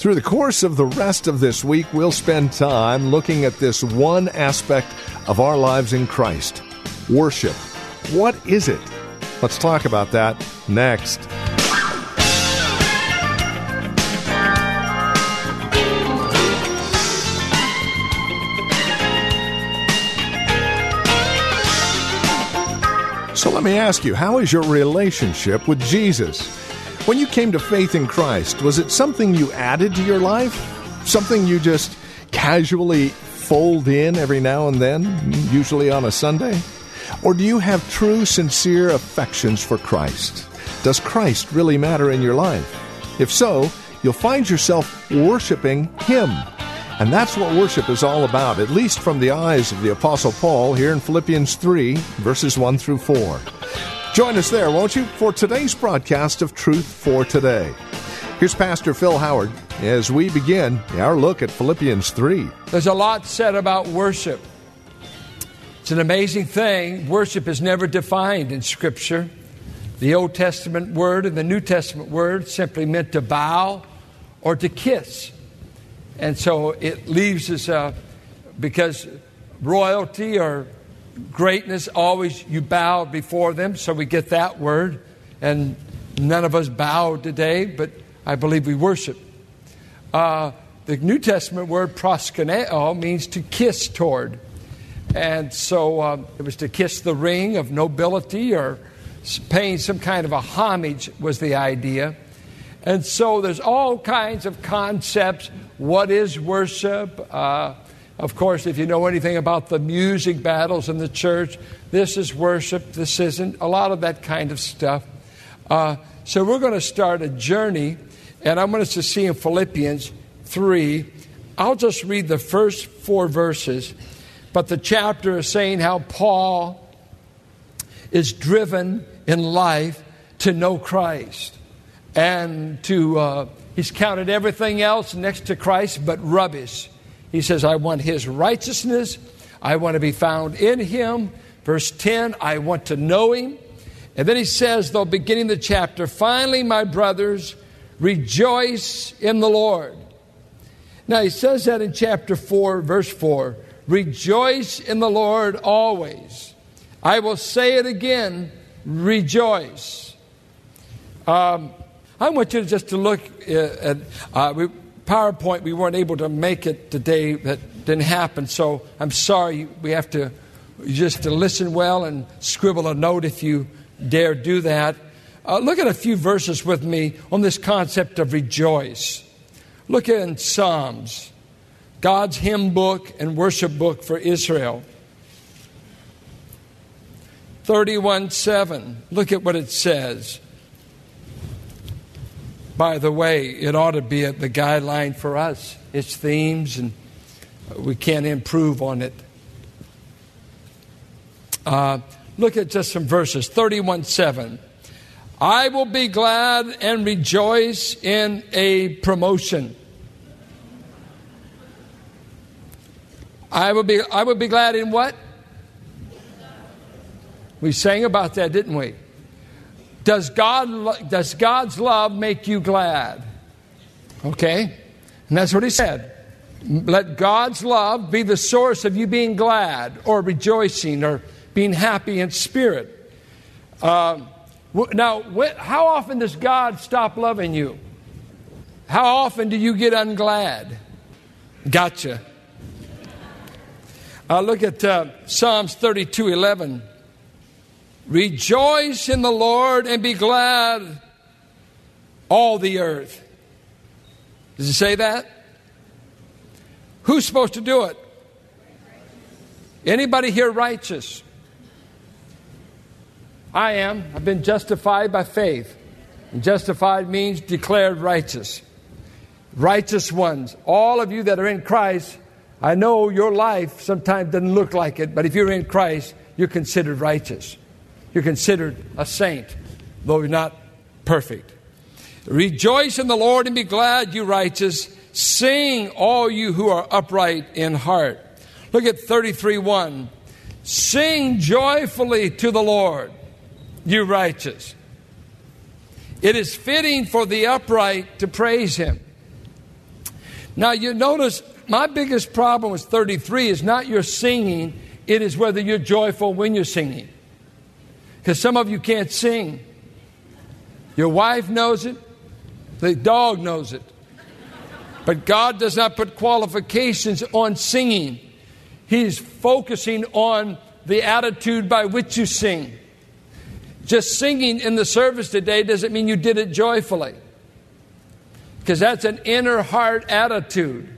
Through the course of the rest of this week, we'll spend time looking at this one aspect of our lives in Christ worship. What is it? Let's talk about that next. So let me ask you, how is your relationship with Jesus? When you came to faith in Christ, was it something you added to your life? Something you just casually fold in every now and then, usually on a Sunday? Or do you have true, sincere affections for Christ? Does Christ really matter in your life? If so, you'll find yourself worshiping Him. And that's what worship is all about, at least from the eyes of the Apostle Paul here in Philippians 3, verses 1 through 4. Join us there, won't you, for today's broadcast of Truth for Today. Here's Pastor Phil Howard as we begin our look at Philippians 3. There's a lot said about worship. It's an amazing thing. Worship is never defined in Scripture. The Old Testament word and the New Testament word simply meant to bow or to kiss. And so it leaves us uh, because royalty or greatness always you bow before them, so we get that word. And none of us bow today, but I believe we worship. Uh, the New Testament word proskuneo means to kiss toward. And so uh, it was to kiss the ring of nobility or paying some kind of a homage was the idea. And so there's all kinds of concepts. What is worship? Uh, of course, if you know anything about the music battles in the church, this is worship, this isn't, a lot of that kind of stuff. Uh, so we're going to start a journey, and I want us to see in Philippians 3. I'll just read the first four verses, but the chapter is saying how Paul is driven in life to know Christ and to uh, he's counted everything else next to Christ but rubbish. He says, "I want His righteousness. I want to be found in Him." Verse ten, I want to know Him. And then he says, though beginning the chapter, finally, my brothers, rejoice in the Lord. Now he says that in chapter 4, verse 4 Rejoice in the Lord always. I will say it again, rejoice. Um, I want you just to look at uh, we, PowerPoint. We weren't able to make it today. That didn't happen. So I'm sorry. We have to just to listen well and scribble a note if you dare do that. Uh, look at a few verses with me on this concept of rejoice. Look in Psalms, God's hymn book and worship book for Israel. 31 7. Look at what it says. By the way, it ought to be the guideline for us, its themes, and we can't improve on it. Uh, look at just some verses 31 7. I will be glad and rejoice in a promotion. I will be, I will be glad in what? We sang about that, didn't we? Does, God, does God's love make you glad? Okay? And that's what he said. Let God's love be the source of you being glad or rejoicing or being happy in spirit. Uh, now, how often does God stop loving you? How often do you get unglad? Gotcha. Uh, look at uh, Psalms 32 11. Rejoice in the Lord and be glad, all the earth. Does it say that? Who's supposed to do it? Anybody here righteous? I am. I've been justified by faith. And justified means declared righteous. righteous ones. All of you that are in Christ, I know your life sometimes doesn't look like it, but if you're in Christ, you're considered righteous. You're considered a saint, though you're not perfect. Rejoice in the Lord and be glad, you righteous. Sing, all you who are upright in heart. Look at 33 1. Sing joyfully to the Lord, you righteous. It is fitting for the upright to praise him. Now, you notice my biggest problem with 33 is not your singing, it is whether you're joyful when you're singing. Because some of you can't sing. Your wife knows it, the dog knows it. But God does not put qualifications on singing. He's focusing on the attitude by which you sing. Just singing in the service today doesn't mean you did it joyfully, because that's an inner heart attitude.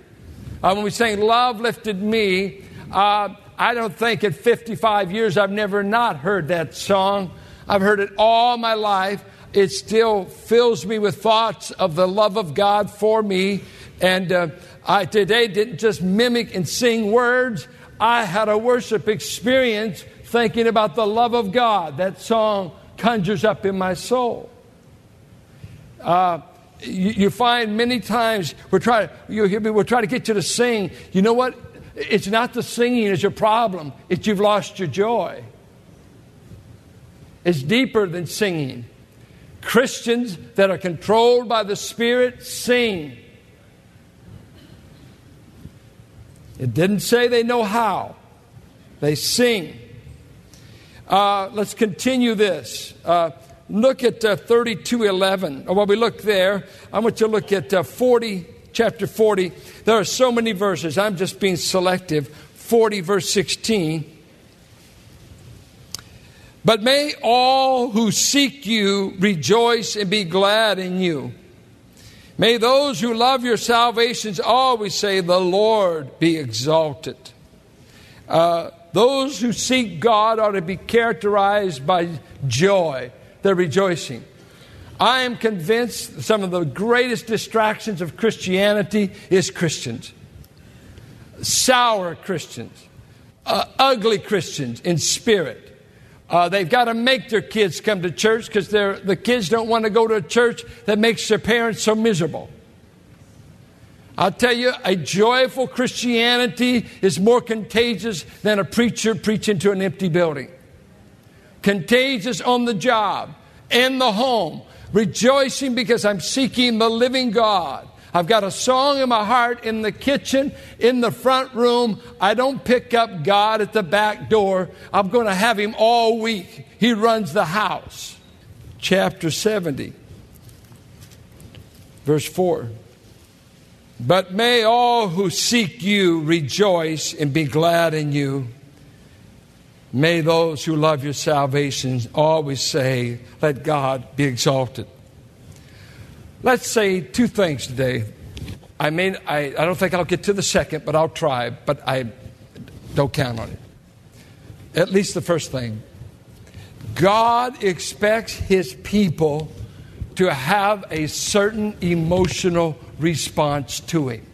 Uh, when we sing Love Lifted Me, uh, I don't think at 55 years I've never not heard that song. I've heard it all my life. It still fills me with thoughts of the love of God for me. And uh, I today didn't just mimic and sing words, I had a worship experience thinking about the love of God. That song conjures up in my soul. Uh, you, you, find many times we're trying, you hear me, we're trying to get you to sing. You know what? It's not the singing is your problem, it's you've lost your joy. It's deeper than singing. Christians that are controlled by the Spirit sing. It didn't say they know how, they sing. Uh, let's continue this. Uh, look at uh, 3211. Or while we look there, I want you to look at uh, 40, chapter 40. There are so many verses. I'm just being selective. 40, verse 16. But may all who seek you rejoice and be glad in you. May those who love your salvations always say, The Lord be exalted. Uh, those who seek God ought to be characterized by joy, they're rejoicing. I am convinced some of the greatest distractions of Christianity is Christians. Sour Christians, uh, ugly Christians in spirit. Uh, they've got to make their kids come to church because the kids don't want to go to a church that makes their parents so miserable. I'll tell you, a joyful Christianity is more contagious than a preacher preaching to an empty building. Contagious on the job, in the home, rejoicing because I'm seeking the living God. I've got a song in my heart in the kitchen, in the front room. I don't pick up God at the back door. I'm going to have Him all week. He runs the house. Chapter 70, verse 4. But may all who seek you rejoice and be glad in you. May those who love your salvation always say, Let God be exalted. Let's say two things today. I mean, I, I don't think I'll get to the second, but I'll try, but I don't count on it. At least the first thing. God expects his people to have a certain emotional response to him.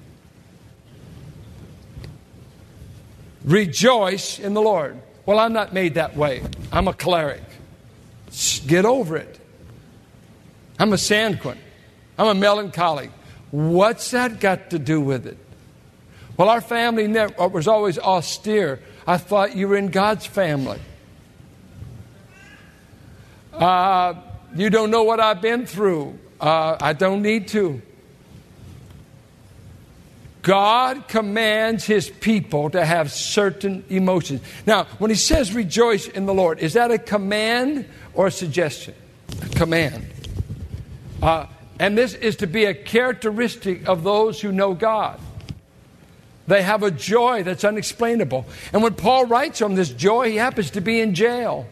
Rejoice in the Lord. Well, I'm not made that way. I'm a choleric. Get over it. I'm a sanguine. I'm a melancholy. What's that got to do with it? Well, our family never, uh, was always austere. I thought you were in God's family. Uh, you don't know what I've been through. Uh, I don't need to. God commands his people to have certain emotions. Now, when he says rejoice in the Lord, is that a command or a suggestion? A command. Uh, and this is to be a characteristic of those who know God. They have a joy that's unexplainable. And when Paul writes on this joy, he happens to be in jail.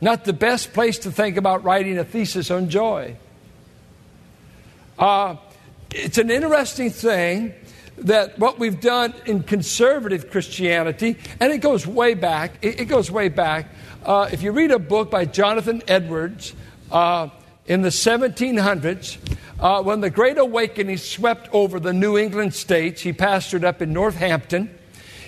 Not the best place to think about writing a thesis on joy. Uh, it's an interesting thing that what we've done in conservative Christianity, and it goes way back, it, goes way back. Uh, if you read a book by Jonathan Edwards, uh, in the 1700s, uh, when the Great Awakening swept over the New England states, he pastored up in Northampton.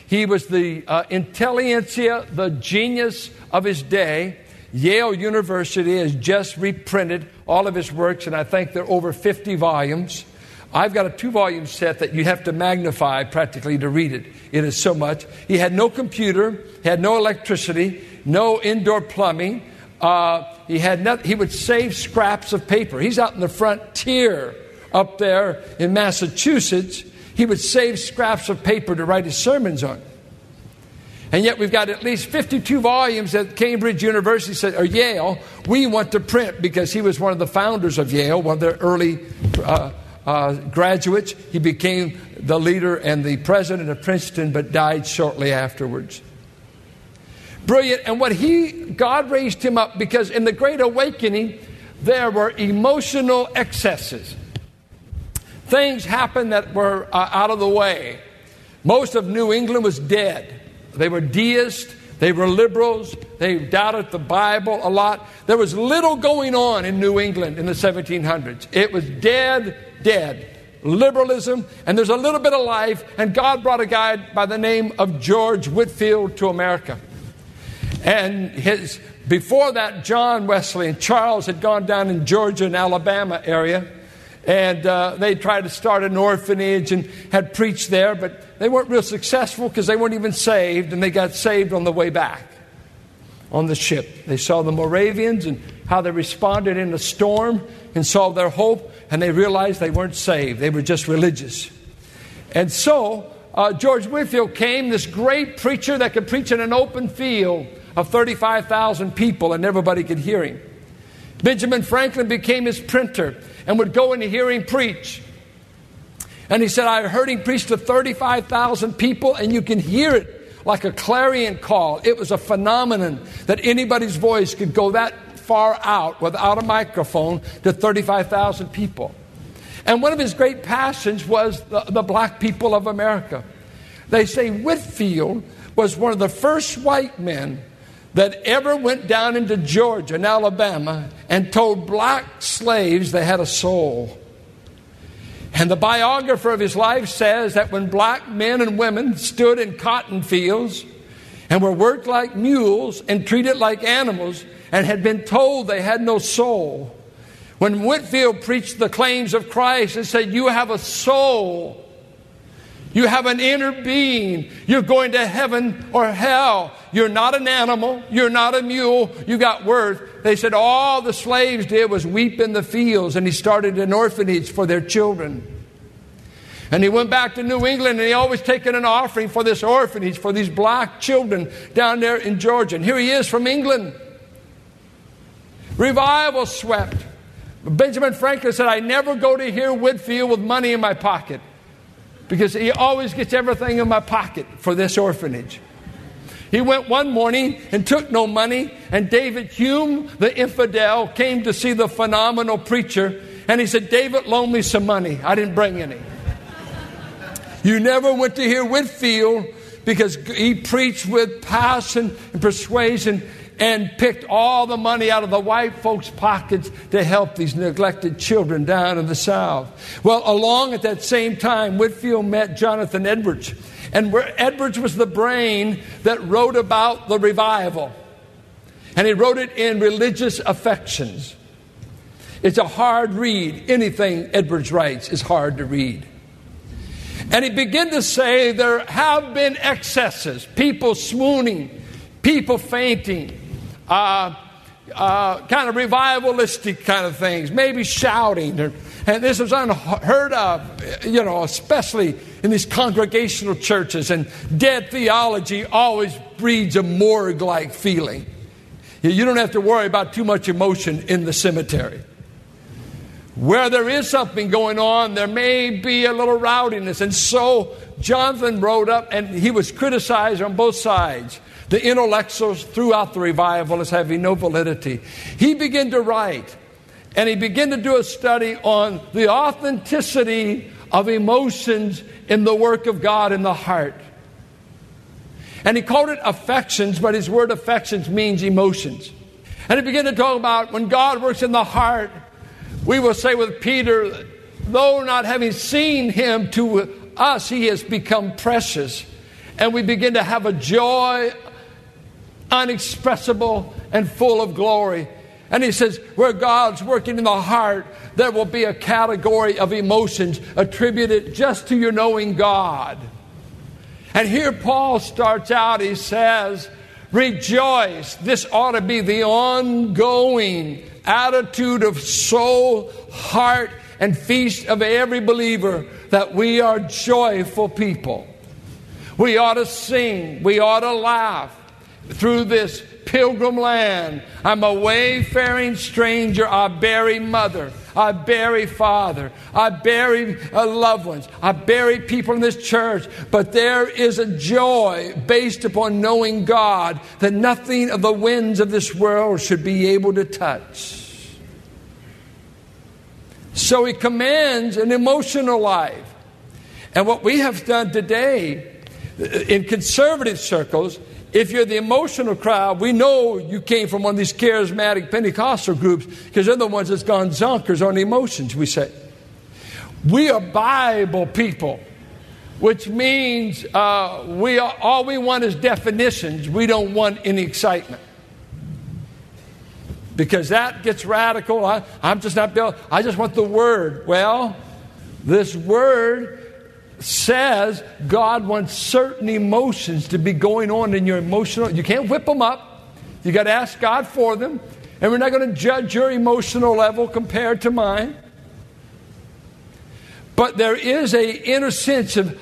He was the uh, intelligentsia, the genius of his day. Yale University has just reprinted all of his works, and I think they're over 50 volumes. I've got a two volume set that you have to magnify practically to read it. It is so much. He had no computer, had no electricity, no indoor plumbing. Uh, he had not, he would save scraps of paper. He's out in the frontier up there in Massachusetts. He would save scraps of paper to write his sermons on. And yet we've got at least 52 volumes that Cambridge University said, or Yale, we want to print because he was one of the founders of Yale, one of the early uh, uh, graduates. He became the leader and the president of Princeton, but died shortly afterwards. Brilliant. And what he, God raised him up because in the Great Awakening, there were emotional excesses. Things happened that were uh, out of the way. Most of New England was dead. They were deists, they were liberals, they doubted the Bible a lot. There was little going on in New England in the 1700s. It was dead, dead. Liberalism, and there's a little bit of life, and God brought a guy by the name of George Whitefield to America. And his, before that, John Wesley and Charles had gone down in Georgia and Alabama area and uh, they tried to start an orphanage and had preached there, but they weren't real successful because they weren't even saved, and they got saved on the way back on the ship. They saw the Moravians and how they responded in a storm and saw their hope, and they realized they weren't saved. They were just religious. And so, uh, George Whitefield came, this great preacher that could preach in an open field of 35,000 people, and everybody could hear him. Benjamin Franklin became his printer and would go and hear him preach. And he said, I heard him preach to 35,000 people, and you can hear it like a clarion call. It was a phenomenon that anybody's voice could go that far out without a microphone to 35,000 people. And one of his great passions was the, the black people of America. They say Whitefield was one of the first white men that ever went down into Georgia and Alabama and told black slaves they had a soul. And the biographer of his life says that when black men and women stood in cotton fields and were worked like mules and treated like animals and had been told they had no soul, when Whitefield preached the claims of Christ and said, You have a soul, you have an inner being. You're going to heaven or hell. You're not an animal. You're not a mule. You got worth. They said all the slaves did was weep in the fields, and he started an orphanage for their children. And he went back to New England and he always taken an offering for this orphanage for these black children down there in Georgia. And here he is from England. Revival swept. Benjamin Franklin said, I never go to hear Whitefield with money in my pocket because he always gets everything in my pocket for this orphanage. He went one morning and took no money, and David Hume, the infidel, came to see the phenomenal preacher, and he said, David, loan me some money. I didn't bring any. You never went to hear Whitefield because he preached with passion and persuasion and picked all the money out of the white folks' pockets to help these neglected children down in the South. Well, along at that same time, Whitefield met Jonathan Edwards. And Edwards was the brain that wrote about the revival. And he wrote it in religious affections. It's a hard read. Anything Edwards writes is hard to read. And he began to say there have been excesses, people swooning, people fainting, uh, uh, kind of revivalistic kind of things, maybe shouting. Or, and this was unheard of, you know, especially in these congregational churches. And dead theology always breeds a morgue like feeling. You don't have to worry about too much emotion in the cemetery. Where there is something going on, there may be a little rowdiness. And so Jonathan wrote up, and he was criticized on both sides the intellectuals throughout the revival as having no validity. He began to write, and he began to do a study on the authenticity of emotions in the work of God in the heart. And he called it affections, but his word affections means emotions. And he began to talk about when God works in the heart, We will say with Peter, though not having seen him, to us he has become precious. And we begin to have a joy unexpressible and full of glory. And he says, where God's working in the heart, there will be a category of emotions attributed just to your knowing God. And here Paul starts out, he says, Rejoice. This ought to be the ongoing attitude of soul, heart, and feast of every believer that we are joyful people. We ought to sing, we ought to laugh through this pilgrim land. I'm a wayfaring stranger. I bury mother. I bury father. I bury uh, loved ones. I bury people in this church. But there is a joy based upon knowing God that nothing of the winds of this world should be able to touch. So he commands an emotional life. And what we have done today uh, in conservative circles if you're the emotional crowd, we know you came from one of these charismatic Pentecostal groups because they're the ones that's gone zonkers on emotions, we say. We are Bible people, which means uh, we are, all we want is definitions. We don't want any excitement. Because that gets radical. I, I'm just not built, I just want the word. Well, this word says God wants certain emotions to be going on in your emotional. You can't whip them up. You got to ask God for them. And we're not going to judge your emotional level compared to mine. But there is a inner sense of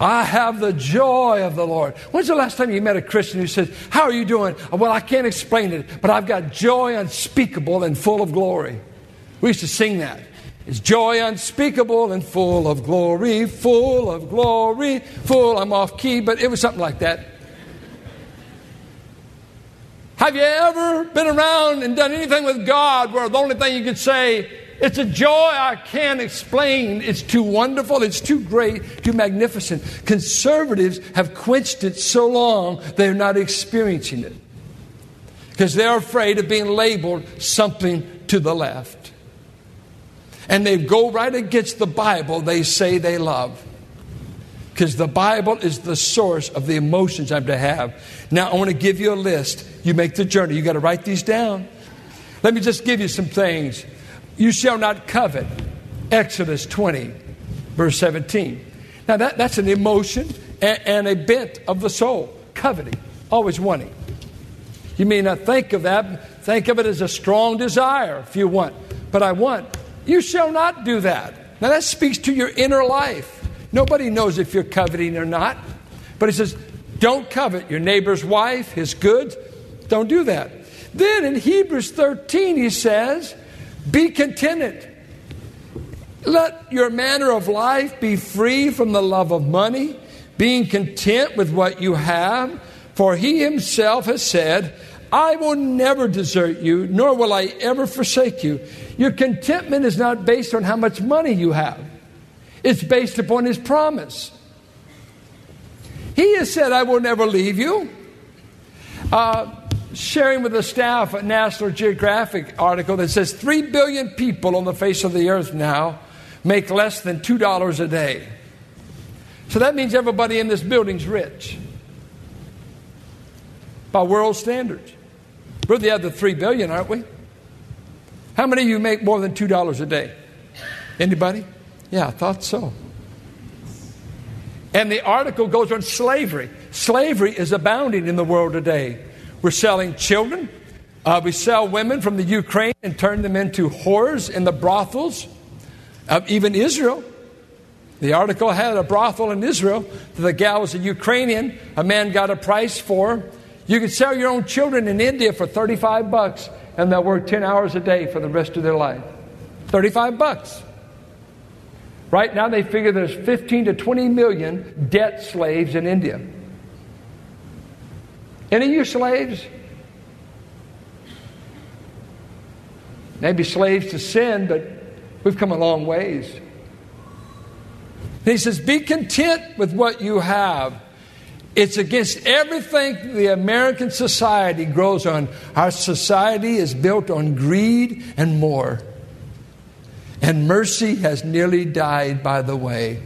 I have the joy of the Lord. When's the last time you met a Christian who says, How are you doing? Well, I can't explain it, but I've got joy unspeakable and full of glory. We used to sing that. It's joy unspeakable and full of glory, full of glory, full. I'm off key, but it was something like that. Have you ever been around and done anything with God where the only thing you could say, it's a joy I can't explain. It's too wonderful. It's too great, too magnificent. Conservatives have quenched it so long they're not experiencing it because they're afraid of being labeled something to the left and they go right against the Bible they say they love. Because the Bible is the source of the emotions I'm to have. Now, I want to give you a list. You make the journey. You got to write these down. Let me just give you some things. You shall not covet. Exodus 20, verse 17. Now, that, that's an emotion and, and a bent of the soul. Coveting, always wanting. You may not think of that. Think of it as a strong desire if you want. But I want you shall not do that. Now, that speaks to your inner life. Nobody knows if you're coveting or not. But he says, don't covet your neighbor's wife, his goods. Don't do that. Then in Hebrews 13, he says, be contented. Let your manner of life be free from the love of money, being content with what you have. For he himself has said, I will never desert you, nor will I ever forsake you. Your contentment is not based on how much money you have, it's based upon His promise. He has said, I will never leave you. Uh, sharing with the staff a National Geographic article that says 3 billion people on the face of the earth now make less than $2 a day. So that means everybody in this building's rich by world standards. We're the other 3 billion, aren't we? How many of you make more than $2 a day? Anybody? Yeah, I thought so. And the article goes on slavery. Slavery is abounding in the world today. We're selling children. Uh, we sell women from the Ukraine and turn them into whores in the brothels of even Israel. The article had a brothel in Israel. The gal was a Ukrainian. A man got a price for. You could sell your own children in India for 35 bucks and they'll work 10 hours a day for the rest of their life. 35 bucks. Right now, they figure there's 15 to 20 million debt slaves in India. Any of you slaves? Maybe slaves to sin, but we've come a long ways. he says, Be content with what you have. It's against everything the American society grows on. Our society is built on greed and more. And mercy has nearly died by the way.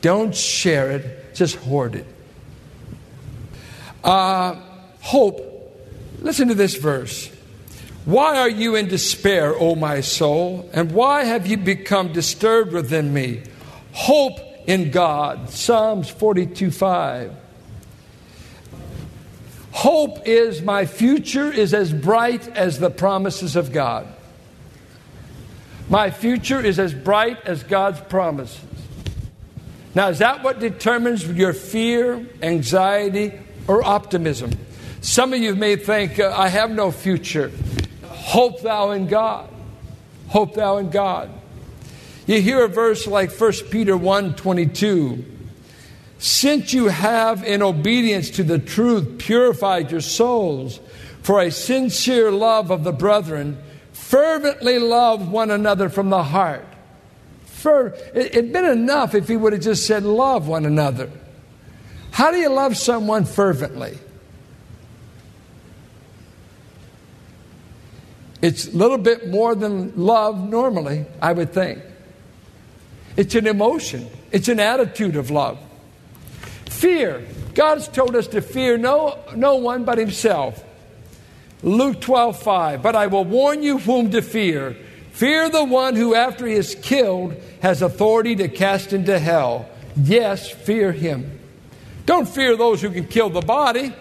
Don't share it, just hoard it. Uh, hope. Listen to this verse. Why are you in despair, O my soul? And why have you become disturbed within me? Hope in God. Psalms 42 5. Hope is my future is as bright as the promises of God. My future is as bright as God's promises. Now, is that what determines your fear, anxiety, or optimism? Some of you may think, uh, I have no future. Hope thou in God. Hope thou in God. You hear a verse like 1 Peter 1 22. Since you have, in obedience to the truth, purified your souls for a sincere love of the brethren, fervently love one another from the heart. For, it'd been enough if he would have just said, Love one another. How do you love someone fervently? It's a little bit more than love normally, I would think. It's an emotion, it's an attitude of love. Fear. God's told us to fear no, no one but Himself. Luke 12, 5. But I will warn you whom to fear. Fear the one who, after he is killed, has authority to cast into hell. Yes, fear him. Don't fear those who can kill the body.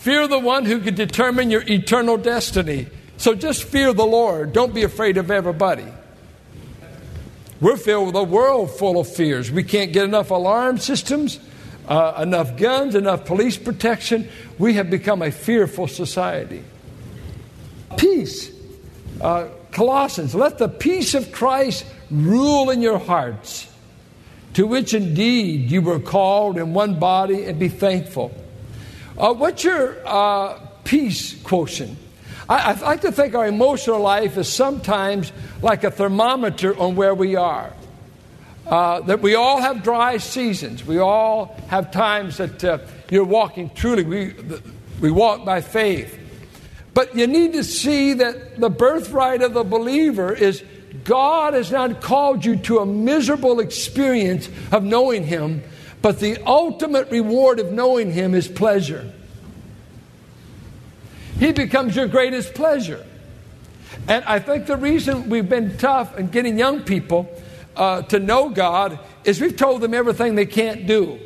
Fear the one who can determine your eternal destiny. So just fear the Lord. Don't be afraid of everybody. We're filled with a world full of fears. We can't get enough alarm systems, uh, enough guns, enough police protection. We have become a fearful society. Peace. Uh, Colossians, let the peace of Christ rule in your hearts, to which indeed you were called in one body, and be thankful. Uh, what's your uh, peace quotient? I, I like to think our emotional life is sometimes like a thermometer on where we are. Uh, that we all have dry seasons. We all have times that uh, you're walking truly. We, we walk by faith. But you need to see that the birthright of the believer is God has not called you to a miserable experience of knowing Him, but the ultimate reward of knowing Him is pleasure. He becomes your greatest pleasure. And I think the reason we've been tough in getting young people uh, to know God is we've told them everything they can't do.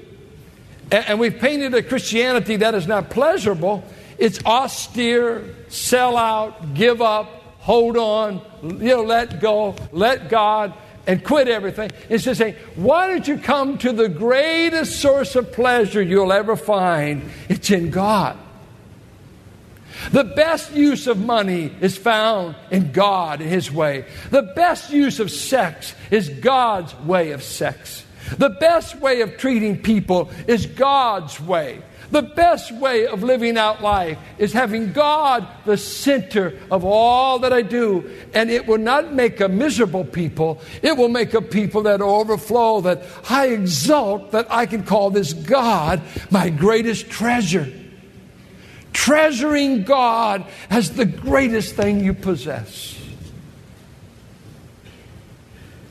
And, and we've painted a Christianity that is not pleasurable, it's austere, sell out, give up, hold on, you know, let go, let God, and quit everything. It's just saying, why don't you come to the greatest source of pleasure you'll ever find? It's in God. The best use of money is found in God, in His way. The best use of sex is God's way of sex. The best way of treating people is God's way. The best way of living out life is having God the center of all that I do. And it will not make a miserable people, it will make a people that overflow, that I exalt, that I can call this God my greatest treasure treasuring God as the greatest thing you possess.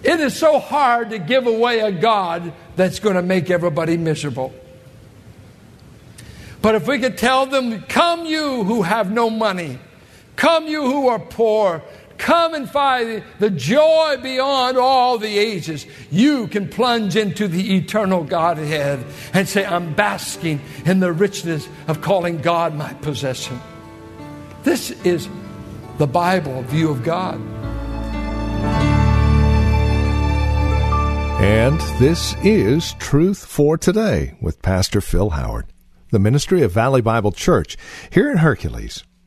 It is so hard to give away a God that's going to make everybody miserable. But if we could tell them, Come, you who have no money, come, you who are poor, Come and find the joy beyond all the ages. You can plunge into the eternal Godhead and say, I'm basking in the richness of calling God my possession. This is the Bible view of God. And this is Truth for Today with Pastor Phil Howard, the ministry of Valley Bible Church here in Hercules.